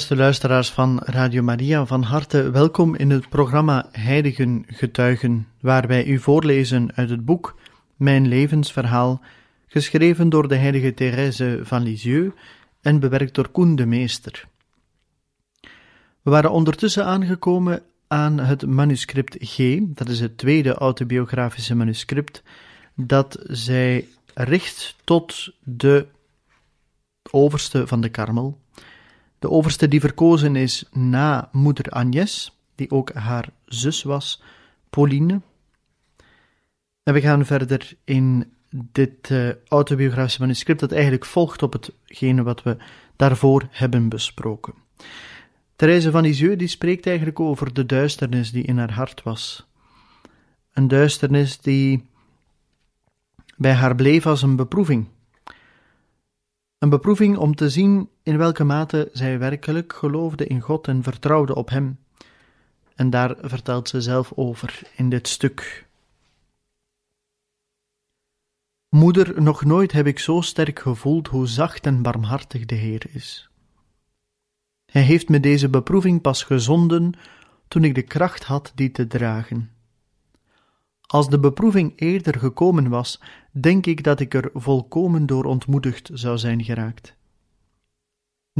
Beste luisteraars van Radio Maria, van harte welkom in het programma Heiligen Getuigen, waar wij u voorlezen uit het boek Mijn levensverhaal, geschreven door de heilige Thérèse van Lisieux en bewerkt door Koen de Meester. We waren ondertussen aangekomen aan het manuscript G, dat is het tweede autobiografische manuscript, dat zij richt tot de overste van de Karmel, de overste die verkozen is na moeder Agnes, die ook haar zus was, Pauline. En we gaan verder in dit uh, autobiografische manuscript dat eigenlijk volgt op hetgene wat we daarvoor hebben besproken. Therese van Lisieux die spreekt eigenlijk over de duisternis die in haar hart was. Een duisternis die bij haar bleef als een beproeving. Een beproeving om te zien in welke mate zij werkelijk geloofde in God en vertrouwde op Hem. En daar vertelt ze zelf over in dit stuk. Moeder, nog nooit heb ik zo sterk gevoeld hoe zacht en barmhartig de Heer is. Hij heeft me deze beproeving pas gezonden toen ik de kracht had die te dragen. Als de beproeving eerder gekomen was, denk ik dat ik er volkomen door ontmoedigd zou zijn geraakt.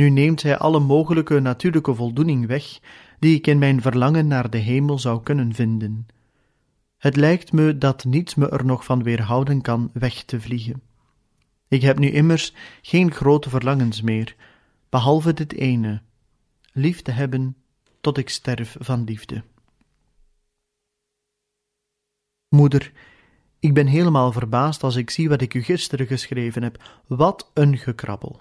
Nu neemt hij alle mogelijke natuurlijke voldoening weg, die ik in mijn verlangen naar de hemel zou kunnen vinden. Het lijkt me dat niets me er nog van weerhouden kan weg te vliegen. Ik heb nu immers geen grote verlangens meer, behalve dit ene: lief te hebben tot ik sterf van liefde. Moeder, ik ben helemaal verbaasd als ik zie wat ik u gisteren geschreven heb. Wat een gekrabbel.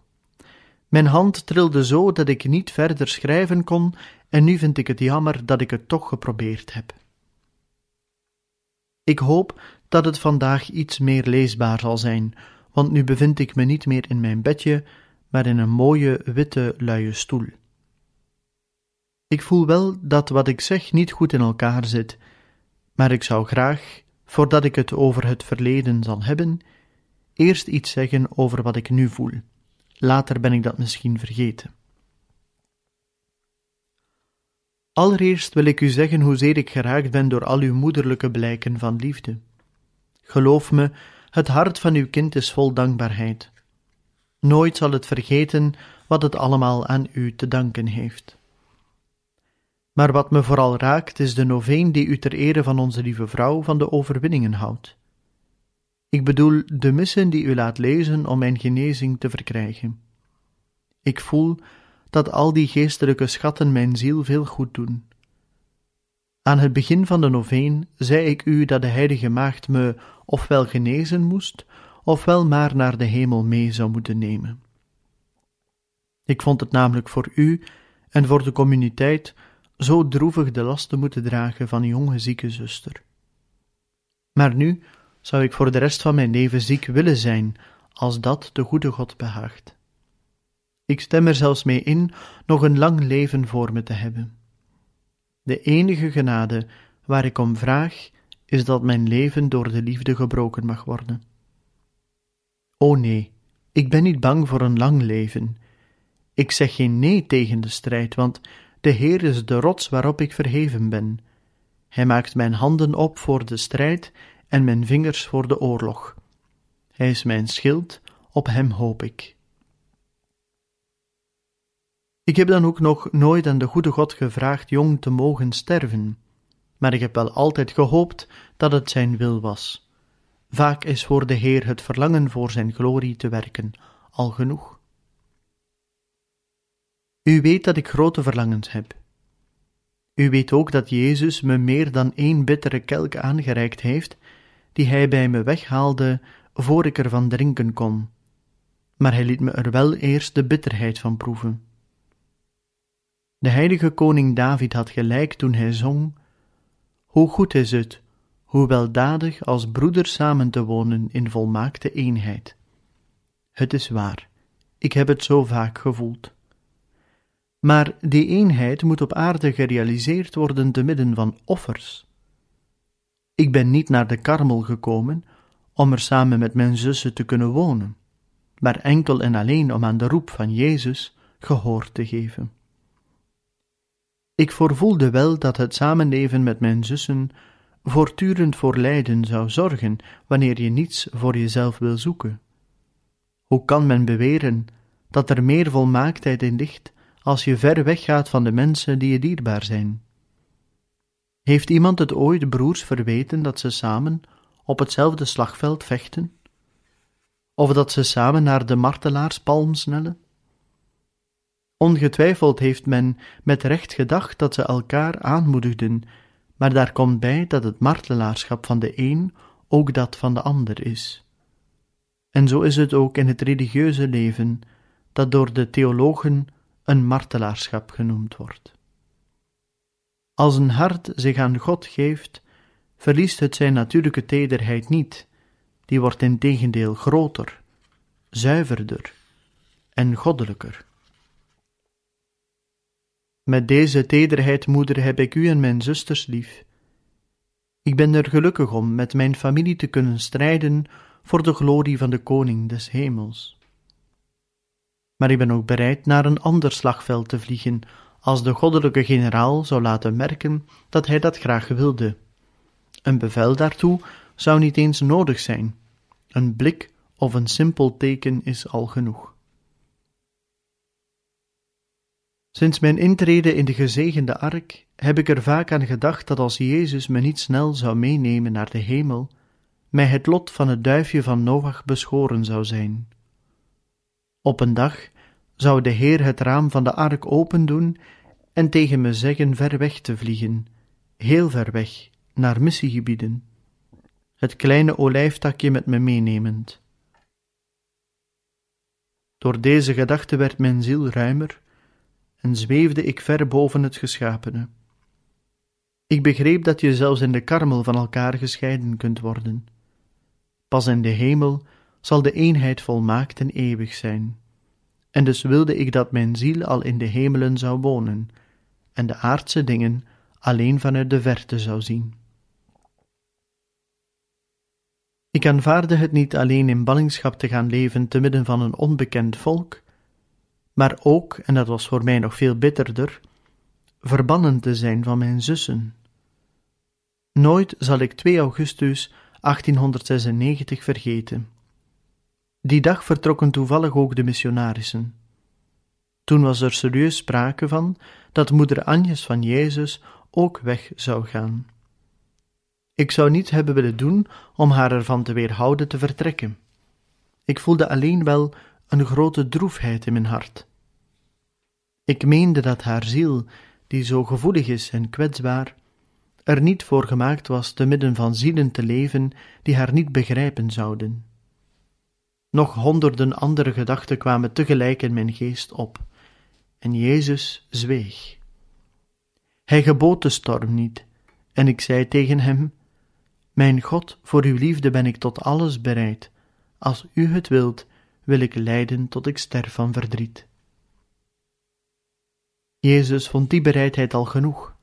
Mijn hand trilde zo dat ik niet verder schrijven kon, en nu vind ik het jammer dat ik het toch geprobeerd heb. Ik hoop dat het vandaag iets meer leesbaar zal zijn, want nu bevind ik me niet meer in mijn bedje, maar in een mooie witte luie stoel. Ik voel wel dat wat ik zeg niet goed in elkaar zit, maar ik zou graag, voordat ik het over het verleden zal hebben, eerst iets zeggen over wat ik nu voel. Later ben ik dat misschien vergeten. Allereerst wil ik u zeggen hoezeer ik geraakt ben door al uw moederlijke blijken van liefde. Geloof me, het hart van uw kind is vol dankbaarheid. Nooit zal het vergeten wat het allemaal aan u te danken heeft. Maar wat me vooral raakt, is de noveen die u ter ere van onze lieve vrouw van de overwinningen houdt. Ik bedoel de missen die u laat lezen om mijn genezing te verkrijgen. Ik voel dat al die geestelijke schatten mijn ziel veel goed doen. Aan het begin van de noveen zei ik u dat de heilige maagd me ofwel genezen moest, ofwel maar naar de hemel mee zou moeten nemen. Ik vond het namelijk voor u en voor de communiteit zo droevig de last te moeten dragen van een jonge zieke zuster. Maar nu zou ik voor de rest van mijn leven ziek willen zijn, als dat de goede God behaagt. Ik stem er zelfs mee in nog een lang leven voor me te hebben. De enige genade waar ik om vraag, is dat mijn leven door de liefde gebroken mag worden. O nee, ik ben niet bang voor een lang leven. Ik zeg geen nee tegen de strijd, want de Heer is de rots waarop ik verheven ben. Hij maakt mijn handen op voor de strijd en mijn vingers voor de oorlog. Hij is mijn schild, op hem hoop ik. Ik heb dan ook nog nooit aan de goede God gevraagd jong te mogen sterven, maar ik heb wel altijd gehoopt dat het zijn wil was. Vaak is voor de Heer het verlangen voor zijn glorie te werken al genoeg. U weet dat ik grote verlangens heb. U weet ook dat Jezus me meer dan één bittere kelk aangereikt heeft die hij bij me weghaalde voor ik ervan drinken kon, maar hij liet me er wel eerst de bitterheid van proeven. De heilige koning David had gelijk toen hij zong: Hoe goed is het, hoe weldadig als broeders samen te wonen in volmaakte eenheid. Het is waar, ik heb het zo vaak gevoeld. Maar die eenheid moet op aarde gerealiseerd worden te midden van offers. Ik ben niet naar de karmel gekomen om er samen met mijn zussen te kunnen wonen, maar enkel en alleen om aan de roep van Jezus gehoor te geven. Ik voorvoelde wel dat het samenleven met mijn zussen voortdurend voor lijden zou zorgen wanneer je niets voor jezelf wil zoeken. Hoe kan men beweren dat er meer volmaaktheid in ligt als je ver weggaat van de mensen die je dierbaar zijn? Heeft iemand het ooit broers verweten dat ze samen op hetzelfde slagveld vechten? Of dat ze samen naar de martelaarspalm snellen? Ongetwijfeld heeft men met recht gedacht dat ze elkaar aanmoedigden, maar daar komt bij dat het martelaarschap van de een ook dat van de ander is. En zo is het ook in het religieuze leven, dat door de theologen een martelaarschap genoemd wordt. Als een hart zich aan God geeft, verliest het zijn natuurlijke tederheid niet, die wordt in tegendeel groter, zuiverder en goddelijker. Met deze tederheid, moeder, heb ik u en mijn zusters lief. Ik ben er gelukkig om met mijn familie te kunnen strijden voor de glorie van de Koning des Hemels. Maar ik ben ook bereid naar een ander slagveld te vliegen, als de goddelijke generaal zou laten merken dat hij dat graag wilde. Een bevel daartoe zou niet eens nodig zijn. Een blik of een simpel teken is al genoeg. Sinds mijn intrede in de gezegende ark heb ik er vaak aan gedacht dat als Jezus me niet snel zou meenemen naar de hemel, mij het lot van het duifje van Noach beschoren zou zijn. Op een dag zou de Heer het raam van de ark opendoen en tegen me zeggen ver weg te vliegen, heel ver weg, naar missiegebieden, het kleine olijftakje met me meenemend. Door deze gedachte werd mijn ziel ruimer en zweefde ik ver boven het geschapene. Ik begreep dat je zelfs in de karmel van elkaar gescheiden kunt worden. Pas in de hemel zal de eenheid volmaakt en eeuwig zijn. En dus wilde ik dat mijn ziel al in de hemelen zou wonen, en de aardse dingen alleen vanuit de verte zou zien. Ik aanvaarde het niet alleen in ballingschap te gaan leven te midden van een onbekend volk, maar ook, en dat was voor mij nog veel bitterder, verbannen te zijn van mijn zussen. Nooit zal ik 2 augustus 1896 vergeten. Die dag vertrokken toevallig ook de missionarissen. Toen was er serieus sprake van dat moeder Agnes van Jezus ook weg zou gaan. Ik zou niets hebben willen doen om haar ervan te weerhouden te vertrekken. Ik voelde alleen wel een grote droefheid in mijn hart. Ik meende dat haar ziel, die zo gevoelig is en kwetsbaar, er niet voor gemaakt was te midden van zielen te leven die haar niet begrijpen zouden. Nog honderden andere gedachten kwamen tegelijk in mijn geest op, en Jezus zweeg. Hij gebood de storm niet, en ik zei tegen hem: Mijn God, voor uw liefde ben ik tot alles bereid. Als u het wilt, wil ik lijden tot ik sterf van verdriet. Jezus vond die bereidheid al genoeg,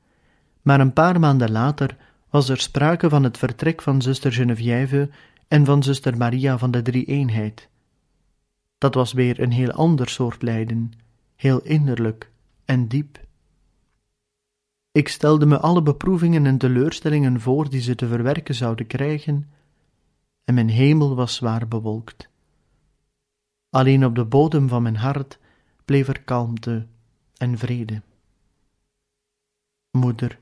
maar een paar maanden later was er sprake van het vertrek van zuster Geneviève en van zuster Maria van de Drie-eenheid. Dat was weer een heel ander soort lijden, heel innerlijk en diep. Ik stelde me alle beproevingen en teleurstellingen voor die ze te verwerken zouden krijgen, en mijn hemel was zwaar bewolkt. Alleen op de bodem van mijn hart bleef er kalmte en vrede. Moeder,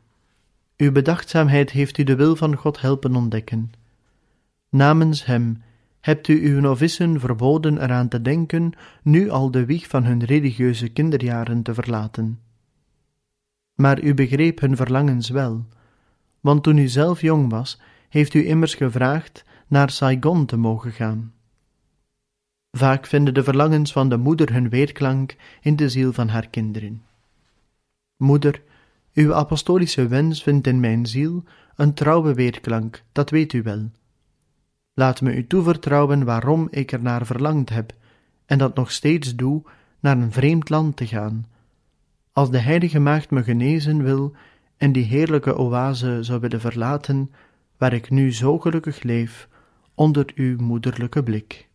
uw bedachtzaamheid heeft u de wil van God helpen ontdekken. Namens Hem hebt u uw novissen verboden eraan te denken nu al de wieg van hun religieuze kinderjaren te verlaten. Maar u begreep hun verlangens wel, want toen u zelf jong was, heeft u immers gevraagd naar Saigon te mogen gaan. Vaak vinden de verlangens van de moeder hun weerklank in de ziel van haar kinderen. Moeder, uw apostolische wens vindt in mijn ziel een trouwe weerklank, dat weet u wel. Laat me u toevertrouwen waarom ik er naar verlangd heb, en dat nog steeds doe, naar een vreemd land te gaan. Als de heilige maagd me genezen wil en die heerlijke oase zou willen verlaten, waar ik nu zo gelukkig leef, onder uw moederlijke blik.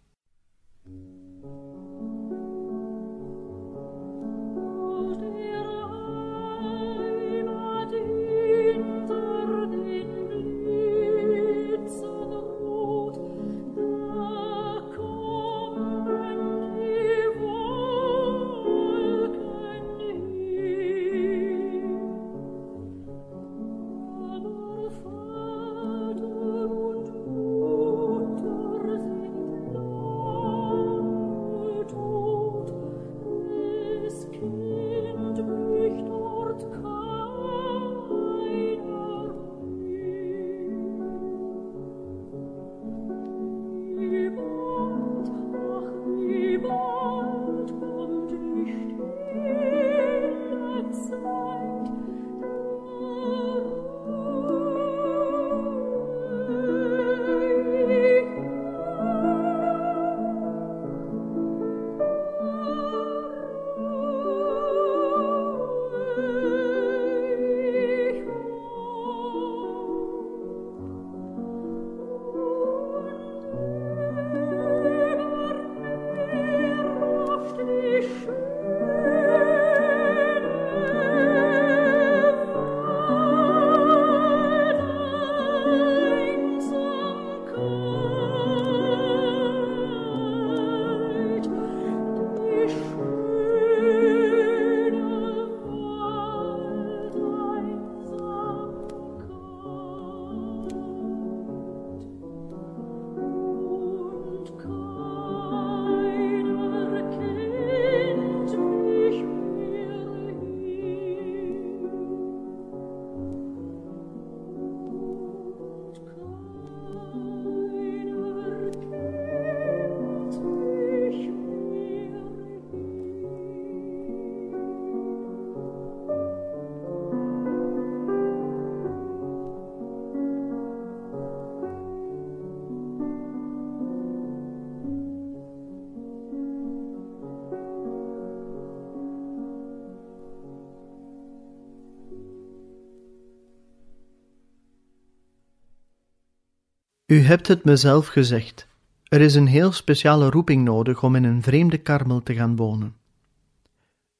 U hebt het mezelf gezegd. Er is een heel speciale roeping nodig om in een vreemde karmel te gaan wonen.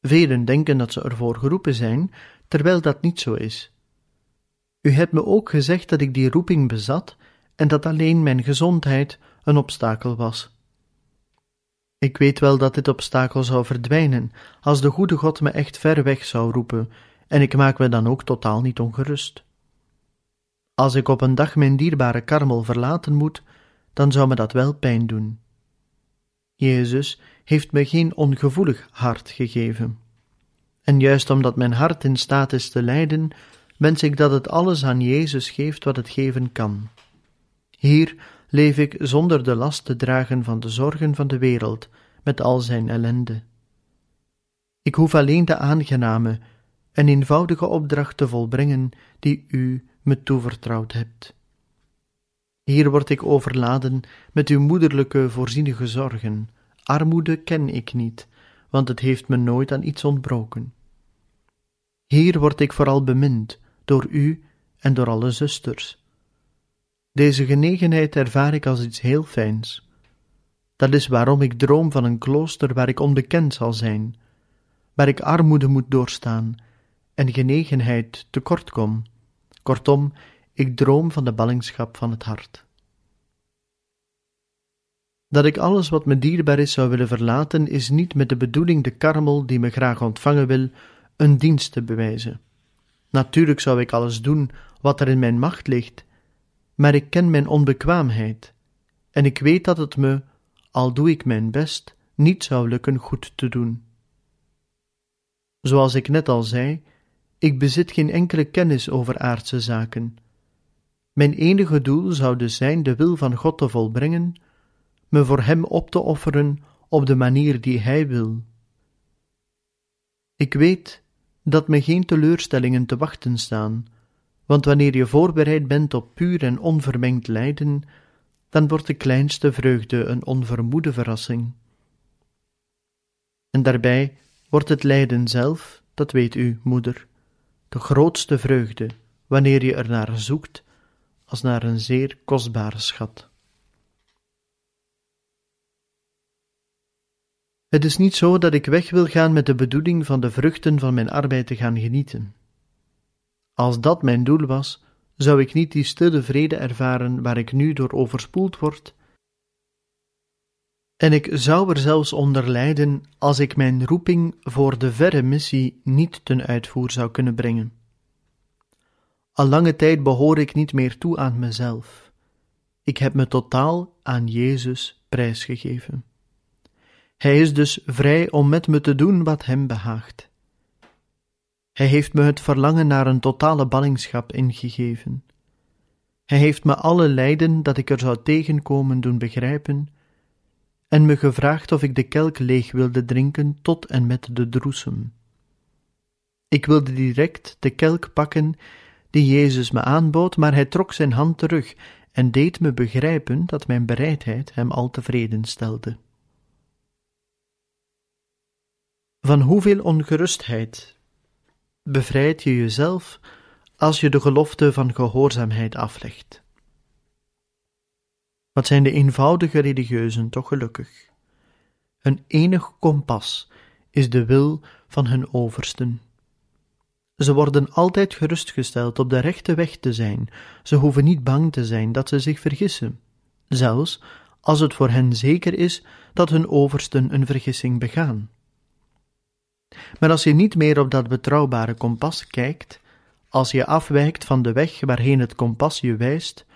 Velen denken dat ze ervoor geroepen zijn, terwijl dat niet zo is. U hebt me ook gezegd dat ik die roeping bezat en dat alleen mijn gezondheid een obstakel was. Ik weet wel dat dit obstakel zou verdwijnen als de goede God me echt ver weg zou roepen, en ik maak me dan ook totaal niet ongerust. Als ik op een dag mijn dierbare karmel verlaten moet, dan zou me dat wel pijn doen. Jezus heeft me geen ongevoelig hart gegeven. En juist omdat mijn hart in staat is te lijden, wens ik dat het alles aan Jezus geeft wat het geven kan. Hier leef ik zonder de last te dragen van de zorgen van de wereld, met al zijn ellende. Ik hoef alleen de aangename en eenvoudige opdracht te volbrengen die u me toevertrouwd hebt. Hier word ik overladen met uw moederlijke voorzienige zorgen. Armoede ken ik niet, want het heeft me nooit aan iets ontbroken. Hier word ik vooral bemind door u en door alle zusters. Deze genegenheid ervaar ik als iets heel fijns. Dat is waarom ik droom van een klooster waar ik onbekend zal zijn, waar ik armoede moet doorstaan en genegenheid tekort kom Kortom, ik droom van de ballingschap van het hart. Dat ik alles wat me dierbaar is zou willen verlaten, is niet met de bedoeling de karmel die me graag ontvangen wil, een dienst te bewijzen. Natuurlijk zou ik alles doen wat er in mijn macht ligt, maar ik ken mijn onbekwaamheid, en ik weet dat het me, al doe ik mijn best, niet zou lukken goed te doen. Zoals ik net al zei, ik bezit geen enkele kennis over aardse zaken. Mijn enige doel zou dus zijn de wil van God te volbrengen, me voor Hem op te offeren op de manier die Hij wil. Ik weet dat me geen teleurstellingen te wachten staan, want wanneer je voorbereid bent op puur en onvermengd lijden, dan wordt de kleinste vreugde een onvermoede verrassing. En daarbij wordt het lijden zelf, dat weet u, moeder, de grootste vreugde, wanneer je er naar zoekt, als naar een zeer kostbare schat. Het is niet zo dat ik weg wil gaan met de bedoeling van de vruchten van mijn arbeid te gaan genieten. Als dat mijn doel was, zou ik niet die stille vrede ervaren waar ik nu door overspoeld word, en ik zou er zelfs onder lijden als ik mijn roeping voor de verre missie niet ten uitvoer zou kunnen brengen. Al lange tijd behoor ik niet meer toe aan mezelf. Ik heb me totaal aan Jezus prijsgegeven. Hij is dus vrij om met me te doen wat hem behaagt. Hij heeft me het verlangen naar een totale ballingschap ingegeven. Hij heeft me alle lijden dat ik er zou tegenkomen doen begrijpen en me gevraagd of ik de kelk leeg wilde drinken tot en met de droesem. Ik wilde direct de kelk pakken die Jezus me aanbood, maar hij trok zijn hand terug en deed me begrijpen dat mijn bereidheid hem al tevreden stelde. Van hoeveel ongerustheid bevrijd je jezelf als je de gelofte van gehoorzaamheid aflegt? Wat zijn de eenvoudige religieuzen toch gelukkig? Hun enig kompas is de wil van hun oversten. Ze worden altijd gerustgesteld op de rechte weg te zijn, ze hoeven niet bang te zijn dat ze zich vergissen, zelfs als het voor hen zeker is dat hun oversten een vergissing begaan. Maar als je niet meer op dat betrouwbare kompas kijkt, als je afwijkt van de weg waarheen het kompas je wijst,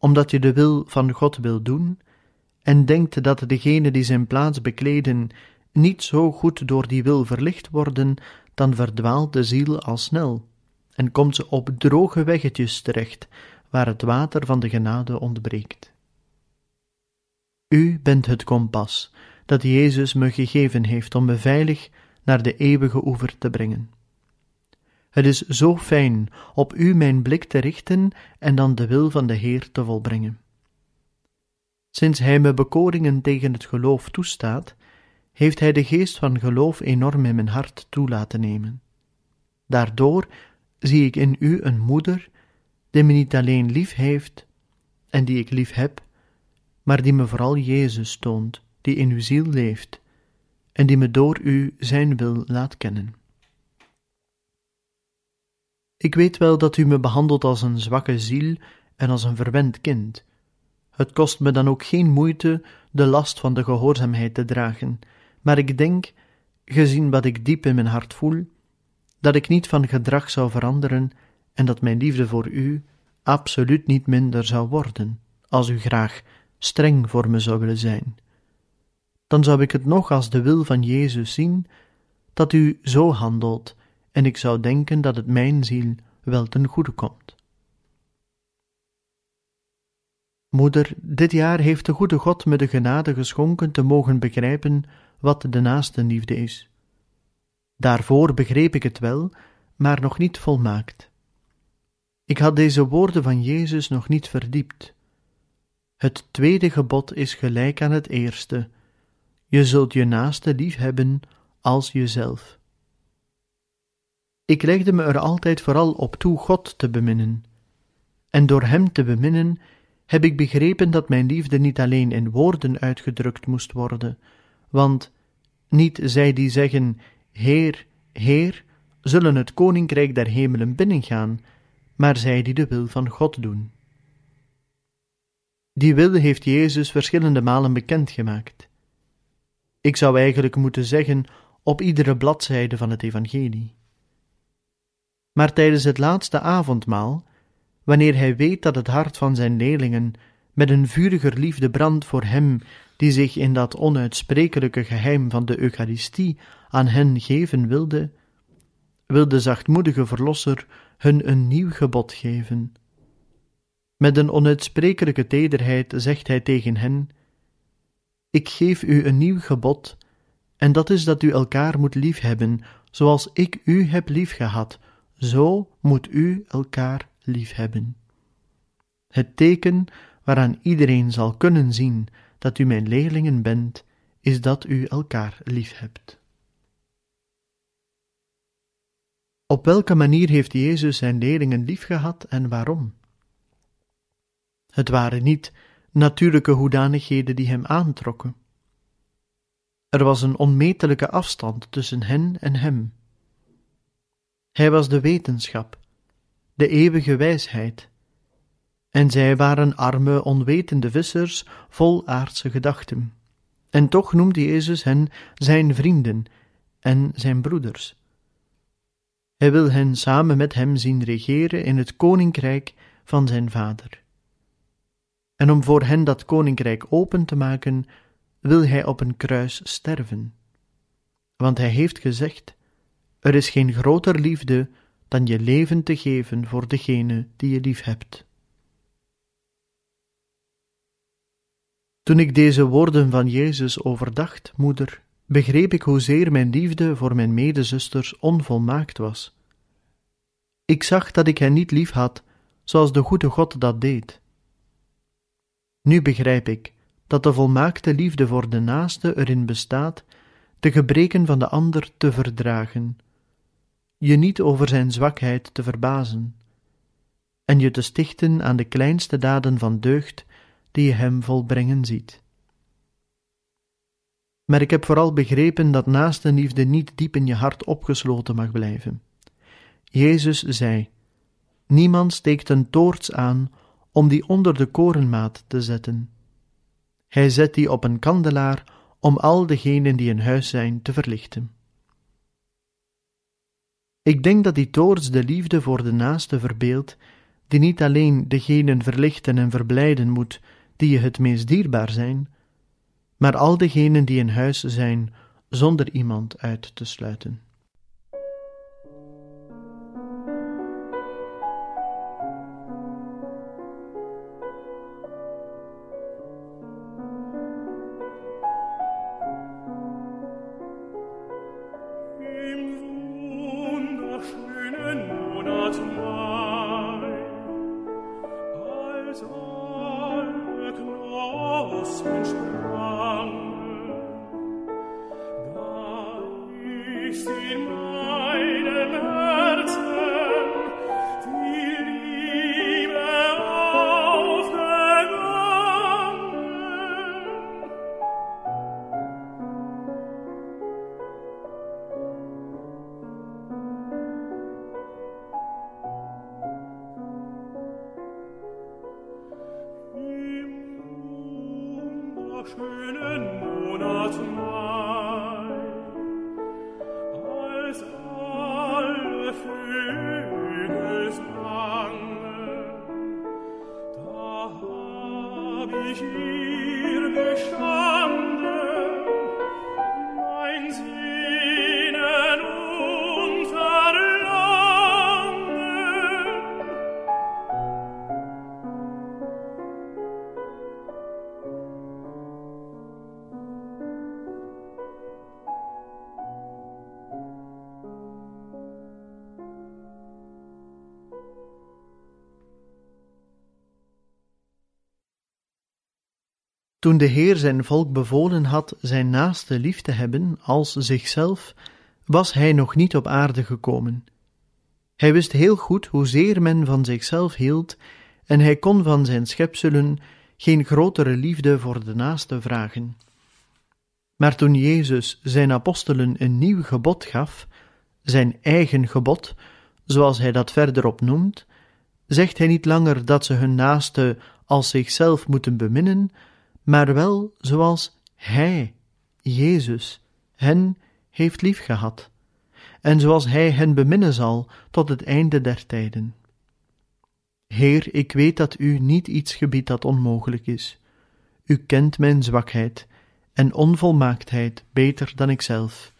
omdat je de wil van God wil doen, en denkt dat degenen die zijn plaats bekleden niet zo goed door die wil verlicht worden, dan verdwaalt de ziel al snel en komt ze op droge weggetjes terecht, waar het water van de genade ontbreekt. U bent het kompas dat Jezus me gegeven heeft om me veilig naar de eeuwige oever te brengen. Het is zo fijn op u mijn blik te richten en dan de wil van de Heer te volbrengen. Sinds Hij me bekoringen tegen het geloof toestaat, heeft Hij de geest van geloof enorm in mijn hart toelaten nemen. Daardoor zie ik in u een moeder die me niet alleen lief heeft en die ik lief heb, maar die me vooral Jezus toont, die in uw ziel leeft en die me door u zijn wil laat kennen. Ik weet wel dat u me behandelt als een zwakke ziel en als een verwend kind. Het kost me dan ook geen moeite de last van de gehoorzaamheid te dragen, maar ik denk, gezien wat ik diep in mijn hart voel, dat ik niet van gedrag zou veranderen en dat mijn liefde voor u absoluut niet minder zou worden, als u graag streng voor me zou willen zijn. Dan zou ik het nog als de wil van Jezus zien, dat u zo handelt en ik zou denken dat het mijn ziel wel ten goede komt. Moeder, dit jaar heeft de goede God me de genade geschonken te mogen begrijpen wat de naastenliefde is. Daarvoor begreep ik het wel, maar nog niet volmaakt. Ik had deze woorden van Jezus nog niet verdiept. Het tweede gebod is gelijk aan het eerste: je zult je naaste lief hebben als jezelf. Ik legde me er altijd vooral op toe God te beminnen. En door Hem te beminnen heb ik begrepen dat mijn liefde niet alleen in woorden uitgedrukt moest worden, want niet zij die zeggen: Heer, Heer, zullen het koninkrijk der hemelen binnengaan, maar zij die de wil van God doen. Die wil heeft Jezus verschillende malen bekendgemaakt. Ik zou eigenlijk moeten zeggen op iedere bladzijde van het Evangelie. Maar tijdens het laatste avondmaal, wanneer hij weet dat het hart van zijn leerlingen met een vuriger liefde brandt voor hem die zich in dat onuitsprekelijke geheim van de Eucharistie aan hen geven wilde, wil de zachtmoedige Verlosser hun een nieuw gebod geven. Met een onuitsprekelijke tederheid zegt hij tegen hen: Ik geef u een nieuw gebod, en dat is dat u elkaar moet liefhebben, zoals ik u heb liefgehad, zo moet u elkaar liefhebben. Het teken waaraan iedereen zal kunnen zien dat u mijn leerlingen bent, is dat u elkaar liefhebt. Op welke manier heeft Jezus zijn leerlingen liefgehad en waarom? Het waren niet natuurlijke hoedanigheden die hem aantrokken. Er was een onmetelijke afstand tussen hen en hem. Hij was de wetenschap, de eeuwige wijsheid, en zij waren arme, onwetende vissers vol aardse gedachten. En toch noemde Jezus hen zijn vrienden en zijn broeders. Hij wil hen samen met hem zien regeren in het koninkrijk van zijn Vader. En om voor hen dat koninkrijk open te maken, wil hij op een kruis sterven. Want hij heeft gezegd: Er is geen groter liefde dan je leven te geven voor degene die je lief hebt. Toen ik deze woorden van Jezus overdacht, moeder, begreep ik hoezeer mijn liefde voor mijn medezusters onvolmaakt was. Ik zag dat ik hen niet lief had, zoals de goede God dat deed. Nu begrijp ik dat de volmaakte liefde voor de naaste erin bestaat de gebreken van de ander te verdragen, je niet over zijn zwakheid te verbazen, en je te stichten aan de kleinste daden van deugd die je hem volbrengen ziet. Maar ik heb vooral begrepen dat naastenliefde niet diep in je hart opgesloten mag blijven. Jezus zei: Niemand steekt een toorts aan om die onder de korenmaat te zetten. Hij zet die op een kandelaar om al degenen die in huis zijn te verlichten. Ik denk dat die toorts de liefde voor de naaste verbeeldt, die niet alleen degenen verlichten en verblijden moet die je het meest dierbaar zijn, maar al degenen die in huis zijn zonder iemand uit te sluiten. ich ihr geschah Toen de Heer zijn volk bevolen had zijn naaste lief te hebben als zichzelf, was hij nog niet op aarde gekomen. Hij wist heel goed hoezeer men van zichzelf hield, en hij kon van zijn schepselen geen grotere liefde voor de naaste vragen. Maar toen Jezus zijn apostelen een nieuw gebod gaf, zijn eigen gebod, zoals hij dat verderop noemt, zegt hij niet langer dat ze hun naaste als zichzelf moeten beminnen, maar wel zoals Hij, Jezus, hen heeft liefgehad, en zoals Hij hen beminnen zal tot het einde der tijden. Heer, ik weet dat U niet iets gebiedt dat onmogelijk is. U kent mijn zwakheid en onvolmaaktheid beter dan ikzelf.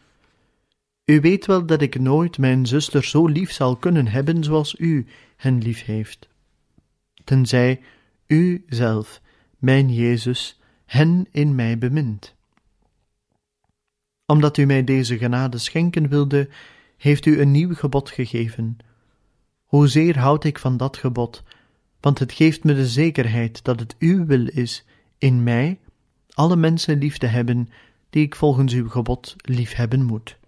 U weet wel dat ik nooit mijn zuster zo lief zal kunnen hebben zoals U hen lief heeft. tenzij u zelf, mijn Jezus, hen in mij bemint. Omdat u mij deze genade schenken wilde, heeft u een nieuw gebod gegeven. Hoezeer houd ik van dat gebod, want het geeft me de zekerheid dat het uw wil is in mij alle mensen lief te hebben die ik volgens uw gebod liefhebben moet.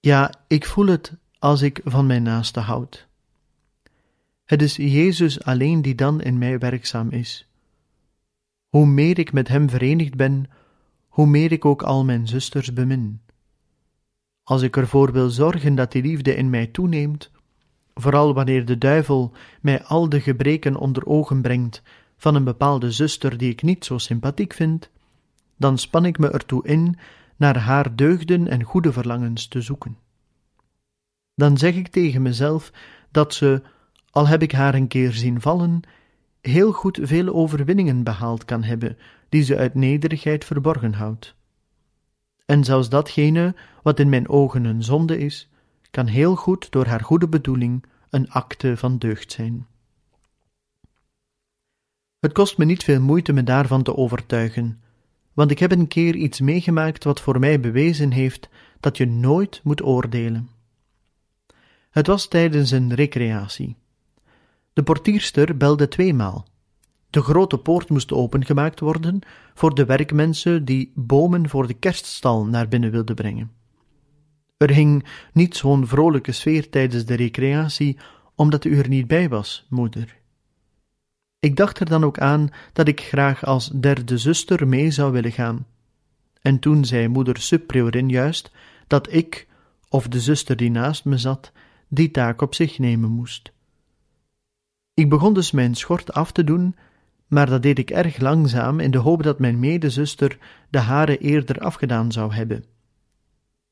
Ja, ik voel het als ik van mijn naaste houd. Het is Jezus alleen die dan in mij werkzaam is. Hoe meer ik met Hem verenigd ben, hoe meer ik ook al mijn zusters bemin. Als ik ervoor wil zorgen dat die liefde in mij toeneemt, vooral wanneer de duivel mij al de gebreken onder ogen brengt van een bepaalde zuster die ik niet zo sympathiek vind, dan span ik me ertoe in naar haar deugden en goede verlangens te zoeken. Dan zeg ik tegen mezelf dat ze, al heb ik haar een keer zien vallen, heel goed veel overwinningen behaald kan hebben, die ze uit nederigheid verborgen houdt. En zelfs datgene wat in mijn ogen een zonde is, kan heel goed door haar goede bedoeling een akte van deugd zijn. Het kost me niet veel moeite me daarvan te overtuigen, want ik heb een keer iets meegemaakt wat voor mij bewezen heeft dat je nooit moet oordelen. Het was tijdens een recreatie. De portierster belde tweemaal. De grote poort moest opengemaakt worden voor de werkmensen die bomen voor de kerststal naar binnen wilden brengen. Er hing niet zo'n vrolijke sfeer tijdens de recreatie, omdat u er niet bij was, moeder. Ik dacht er dan ook aan dat ik graag als derde zuster mee zou willen gaan. En toen zei moeder subpriorin juist dat ik, of de zuster die naast me zat, die taak op zich nemen moest. Ik begon dus mijn schort af te doen, maar dat deed ik erg langzaam in de hoop dat mijn medezuster de hare eerder afgedaan zou hebben.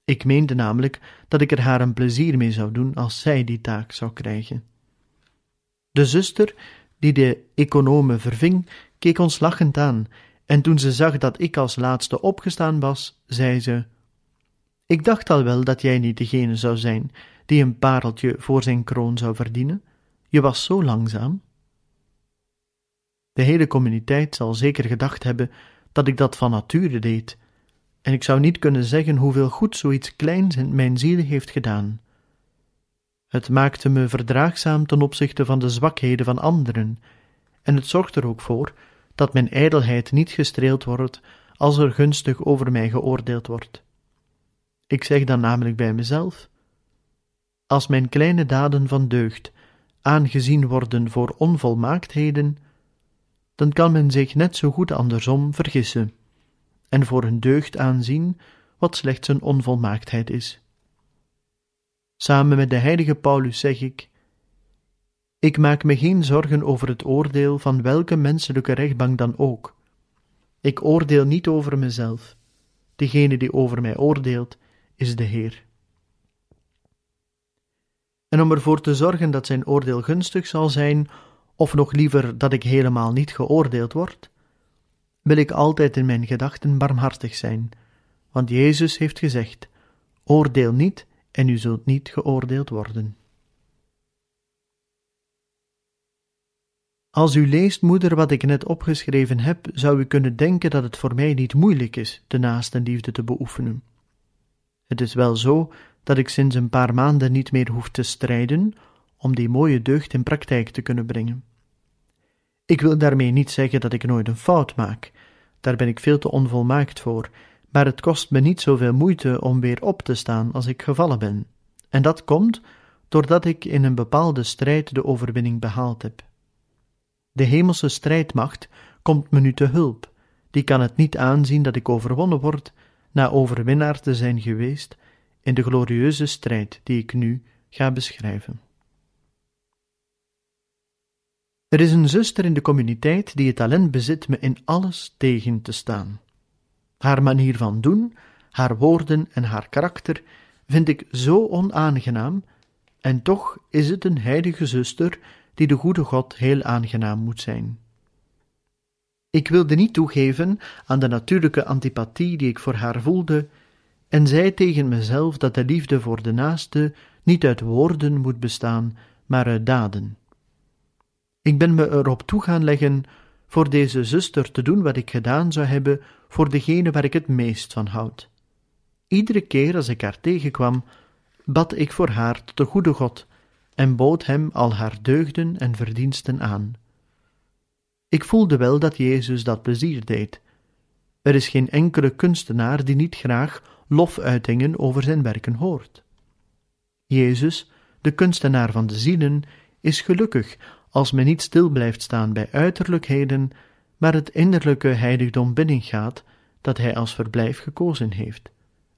Ik meende namelijk dat ik er haar een plezier mee zou doen als zij die taak zou krijgen. De zuster, die de econome verving, keek ons lachend aan, en toen ze zag dat ik als laatste opgestaan was, zei ze: Ik dacht al wel dat jij niet degene zou zijn die een pareltje voor zijn kroon zou verdienen. Je was zo langzaam. De hele communiteit zal zeker gedacht hebben dat ik dat van nature deed, en ik zou niet kunnen zeggen hoeveel goed zoiets kleins in mijn ziel heeft gedaan. Het maakte me verdraagzaam ten opzichte van de zwakheden van anderen, en het zorgt er ook voor dat mijn ijdelheid niet gestreeld wordt als er gunstig over mij geoordeeld wordt. Ik zeg dan namelijk bij mezelf: als mijn kleine daden van deugd aangezien worden voor onvolmaaktheden, dan kan men zich net zo goed andersom vergissen en voor een deugd aanzien wat slechts een onvolmaaktheid is. Samen met de heilige Paulus zeg ik: Ik maak me geen zorgen over het oordeel van welke menselijke rechtbank dan ook. Ik oordeel niet over mezelf. Degene die over mij oordeelt, is de Heer. En om ervoor te zorgen dat zijn oordeel gunstig zal zijn, of nog liever dat ik helemaal niet geoordeeld word, wil ik altijd in mijn gedachten barmhartig zijn, want Jezus heeft gezegd: Oordeel niet, en u zult niet geoordeeld worden. Als u leest, moeder, wat ik net opgeschreven heb, zou u kunnen denken dat het voor mij niet moeilijk is de naastenliefde te beoefenen. Het is wel zo dat ik sinds een paar maanden niet meer hoef te strijden om die mooie deugd in praktijk te kunnen brengen. Ik wil daarmee niet zeggen dat ik nooit een fout maak, daar ben ik veel te onvolmaakt voor, maar het kost me niet zoveel moeite om weer op te staan als ik gevallen ben. En dat komt doordat ik in een bepaalde strijd de overwinning behaald heb. De hemelse strijdmacht komt me nu te hulp, die kan het niet aanzien dat ik overwonnen word, na overwinnaar te zijn geweest in de glorieuze strijd die ik nu ga beschrijven. Er is een zuster in de communiteit die het talent bezit me in alles tegen te staan. Haar manier van doen, haar woorden en haar karakter vind ik zo onaangenaam, en toch is het een heilige zuster die de goede God heel aangenaam moet zijn. Ik wilde niet toegeven aan de natuurlijke antipathie die ik voor haar voelde, en zei tegen mezelf dat de liefde voor de naaste niet uit woorden moet bestaan, maar uit daden. Ik ben me erop toe gaan leggen voor deze zuster te doen wat ik gedaan zou hebben voor degene waar ik het meest van houd. Iedere keer als ik haar tegenkwam, bad ik voor haar tot de goede God en bood hem al haar deugden en verdiensten aan. Ik voelde wel dat Jezus dat plezier deed. Er is geen enkele kunstenaar die niet graag lofuitingen over zijn werken hoort. Jezus, de kunstenaar van de zielen, is gelukkig als men niet stil blijft staan bij uiterlijkheden, maar het innerlijke heiligdom binnengaat dat hij als verblijf gekozen heeft,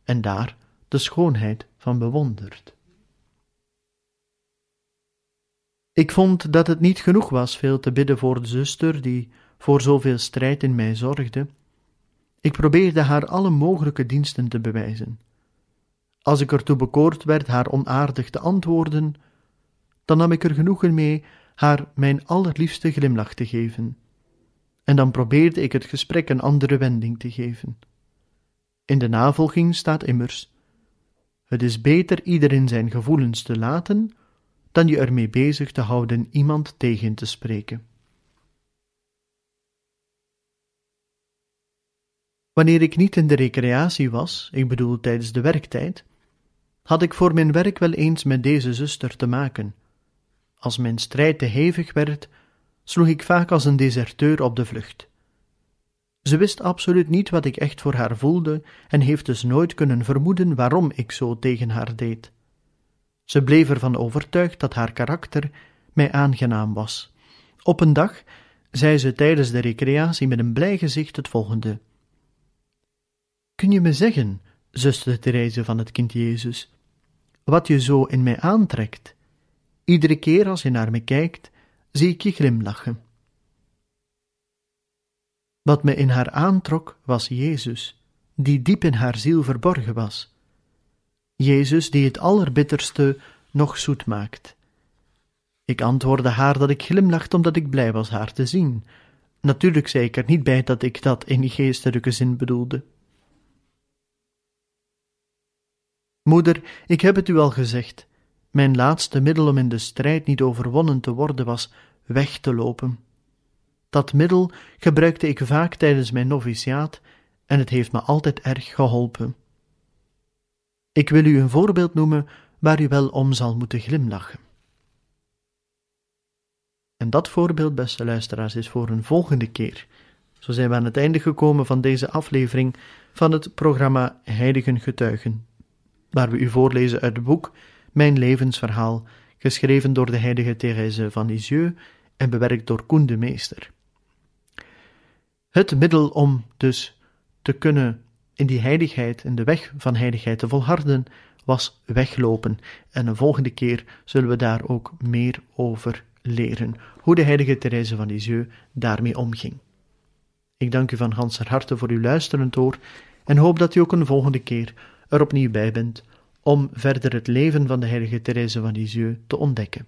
en daar de schoonheid van bewondert. Ik vond dat het niet genoeg was veel te bidden voor de zuster die voor zoveel strijd in mij zorgde. Ik probeerde haar alle mogelijke diensten te bewijzen. Als ik ertoe bekoord werd haar onaardig te antwoorden, dan nam ik er genoegen mee haar mijn allerliefste glimlach te geven. En dan probeerde ik het gesprek een andere wending te geven. In de navolging staat immers: Het is beter iedereen zijn gevoelens te laten, dan je ermee bezig te houden iemand tegen te spreken. Wanneer ik niet in de recreatie was, ik bedoel tijdens de werktijd, had ik voor mijn werk wel eens met deze zuster te maken. Als mijn strijd te hevig werd, sloeg ik vaak als een deserteur op de vlucht. Ze wist absoluut niet wat ik echt voor haar voelde en heeft dus nooit kunnen vermoeden waarom ik zo tegen haar deed. Ze bleef ervan overtuigd dat haar karakter mij aangenaam was. Op een dag zei ze tijdens de recreatie met een blij gezicht het volgende: Kun je me zeggen, zuster Therese van het kind Jezus, wat je zo in mij aantrekt? Iedere keer als je naar me kijkt, zie ik je glimlachen. Wat me in haar aantrok was Jezus, die diep in haar ziel verborgen was. Jezus die het allerbitterste nog zoet maakt. Ik antwoordde haar dat ik glimlachte omdat ik blij was haar te zien. Natuurlijk zei ik er niet bij dat ik dat in geestelijke zin bedoelde. Moeder, ik heb het u al gezegd. Mijn laatste middel om in de strijd niet overwonnen te worden was weg te lopen. Dat middel gebruikte ik vaak tijdens mijn noviciaat en het heeft me altijd erg geholpen. Ik wil u een voorbeeld noemen waar u wel om zal moeten glimlachen. En dat voorbeeld, beste luisteraars, is voor een volgende keer. Zo zijn we aan het einde gekomen van deze aflevering van het programma Heiligen Getuigen, waar we u voorlezen uit het boek Mijn levensverhaal, geschreven door de heilige Thérèse van Lisieux en bewerkt door Koen de Meester. Het middel om dus te kunnen in die heiligheid, in de weg van heiligheid te volharden, was weglopen. En een volgende keer zullen we daar ook meer over leren, hoe de heilige Therese van Lisieux daarmee omging. Ik dank u van ganser harte voor uw luisterend oor en hoop dat u ook een volgende keer er opnieuw bij bent om verder het leven van de heilige Therese van Lisieux te ontdekken.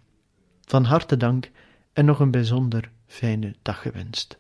Van harte dank en nog een bijzonder fijne dag gewenst.